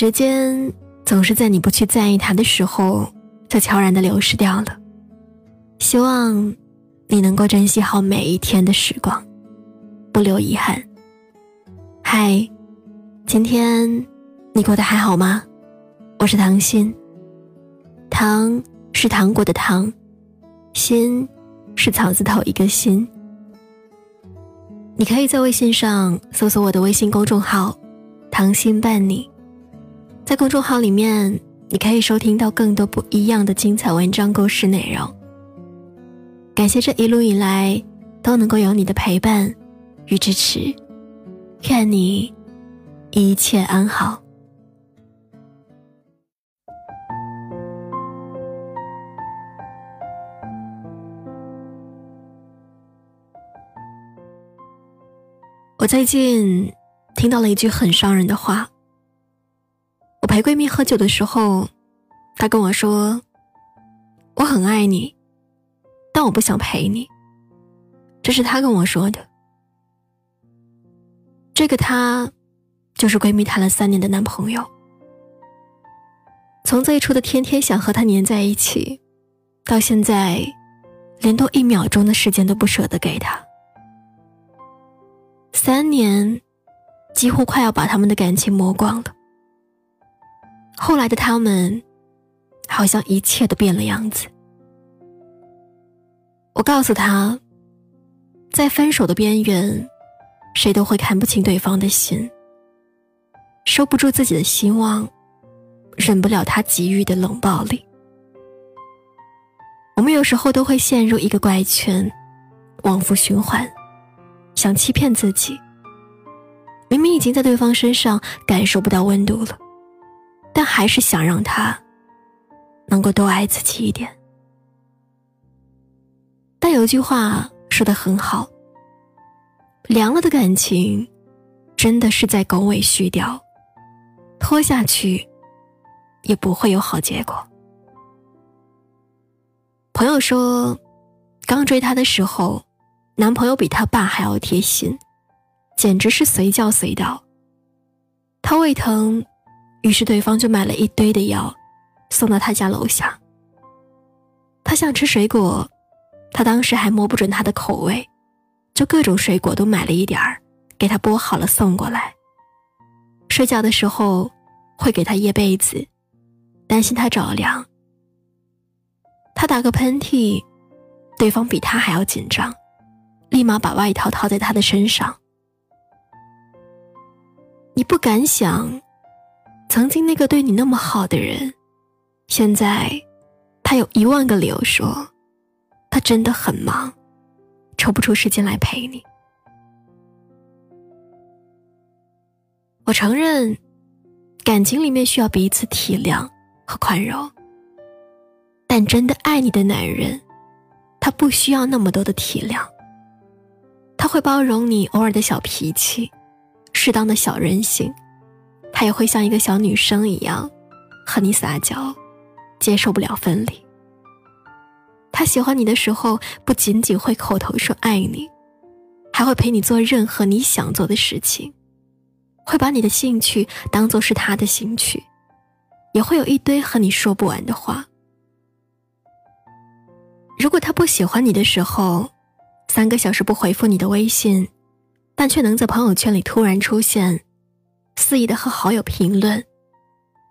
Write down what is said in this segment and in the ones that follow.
时间总是在你不去在意它的时候，就悄然的流失掉了。希望你能够珍惜好每一天的时光，不留遗憾。嗨，今天你过得还好吗？我是唐心。糖是糖果的糖，心是草字头一个心。你可以在微信上搜索我的微信公众号“糖心伴你”，在公众号里面，你可以收听到更多不一样的精彩文章、故事内容。感谢这一路以来都能够有你的陪伴与支持，愿你一切安好。我最近听到了一句很伤人的话。我陪闺蜜喝酒的时候，她跟我说：“我很爱你，但我不想陪你。”这是她跟我说的。这个他，就是闺蜜谈了三年的男朋友。从最初的天天想和他黏在一起，到现在，连多一秒钟的时间都不舍得给他。三年，几乎快要把他们的感情磨光了。后来的他们，好像一切都变了样子。我告诉他，在分手的边缘，谁都会看不清对方的心，收不住自己的希望，忍不了他给予的冷暴力。我们有时候都会陷入一个怪圈，往复循环。想欺骗自己，明明已经在对方身上感受不到温度了，但还是想让他能够多爱自己一点。但有句话说的很好：凉了的感情，真的是在狗尾续貂，拖下去也不会有好结果。朋友说，刚追她的时候。男朋友比他爸还要贴心，简直是随叫随到。他胃疼，于是对方就买了一堆的药，送到他家楼下。他想吃水果，他当时还摸不准他的口味，就各种水果都买了一点儿，给他剥好了送过来。睡觉的时候会给他掖被子，担心他着凉。他打个喷嚏，对方比他还要紧张。立马把外套套在他的身上。你不敢想，曾经那个对你那么好的人，现在他有一万个理由说，他真的很忙，抽不出时间来陪你。我承认，感情里面需要彼此体谅和宽容，但真的爱你的男人，他不需要那么多的体谅。他会包容你偶尔的小脾气，适当的小任性，他也会像一个小女生一样和你撒娇，接受不了分离。他喜欢你的时候，不仅仅会口头说爱你，还会陪你做任何你想做的事情，会把你的兴趣当做是他的兴趣，也会有一堆和你说不完的话。如果他不喜欢你的时候，三个小时不回复你的微信，但却能在朋友圈里突然出现，肆意的和好友评论，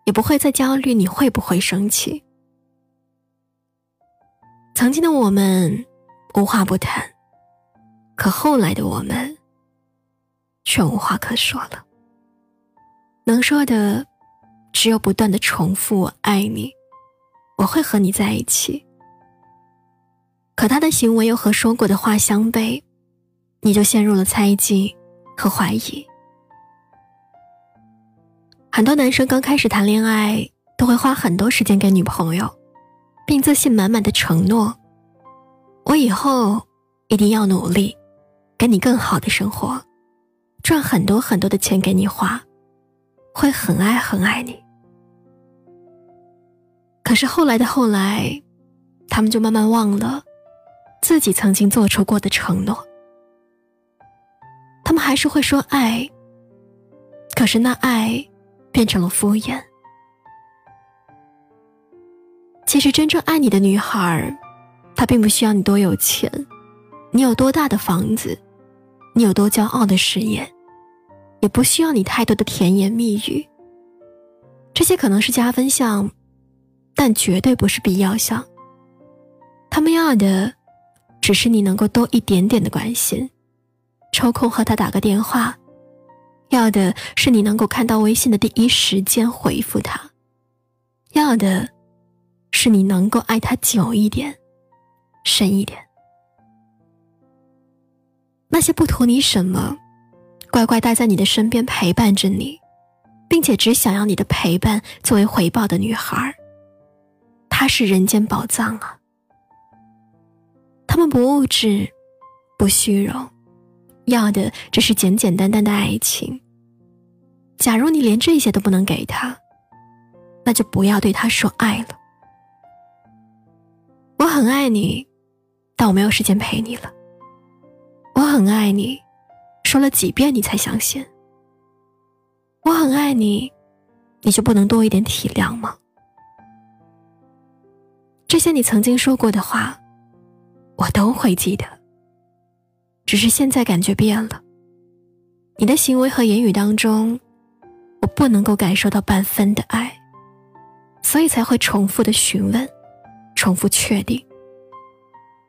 也不会再焦虑你会不会生气。曾经的我们无话不谈，可后来的我们却无话可说了。能说的只有不断的重复“我爱你”，我会和你在一起。可他的行为又和说过的话相悖，你就陷入了猜忌和怀疑。很多男生刚开始谈恋爱，都会花很多时间给女朋友，并自信满满的承诺：“我以后一定要努力，给你更好的生活，赚很多很多的钱给你花，会很爱很爱你。”可是后来的后来，他们就慢慢忘了。自己曾经做出过的承诺，他们还是会说爱，可是那爱，变成了敷衍。其实真正爱你的女孩，她并不需要你多有钱，你有多大的房子，你有多骄傲的事业，也不需要你太多的甜言蜜语。这些可能是加分项，但绝对不是必要项。他们要的，只是你能够多一点点的关心，抽空和他打个电话；要的是你能够看到微信的第一时间回复他；要的。是你能够爱他久一点，深一点。那些不图你什么，乖乖待在你的身边陪伴着你，并且只想要你的陪伴作为回报的女孩，她是人间宝藏啊！他们不物质，不虚荣，要的只是简简单单的爱情。假如你连这些都不能给他，那就不要对他说爱了。我很爱你，但我没有时间陪你了。我很爱你，说了几遍你才相信。我很爱你，你就不能多一点体谅吗？这些你曾经说过的话，我都会记得。只是现在感觉变了，你的行为和言语当中，我不能够感受到半分的爱，所以才会重复的询问。重复确定，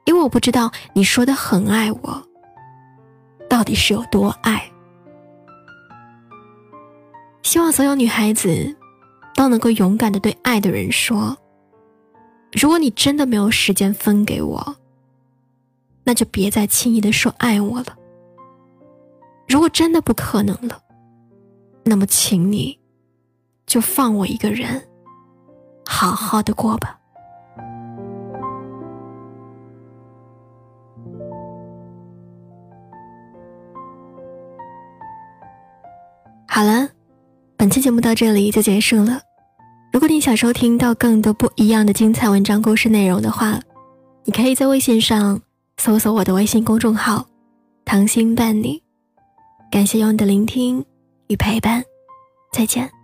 因为我不知道你说的很爱我，到底是有多爱。希望所有女孩子都能够勇敢的对爱的人说：如果你真的没有时间分给我，那就别再轻易的说爱我了。如果真的不可能了，那么请你就放我一个人，好好的过吧。好了，本期节目到这里就结束了。如果你想收听到更多不一样的精彩文章故事内容的话，你可以在微信上搜索我的微信公众号“糖心伴你”。感谢有你的聆听与陪伴，再见。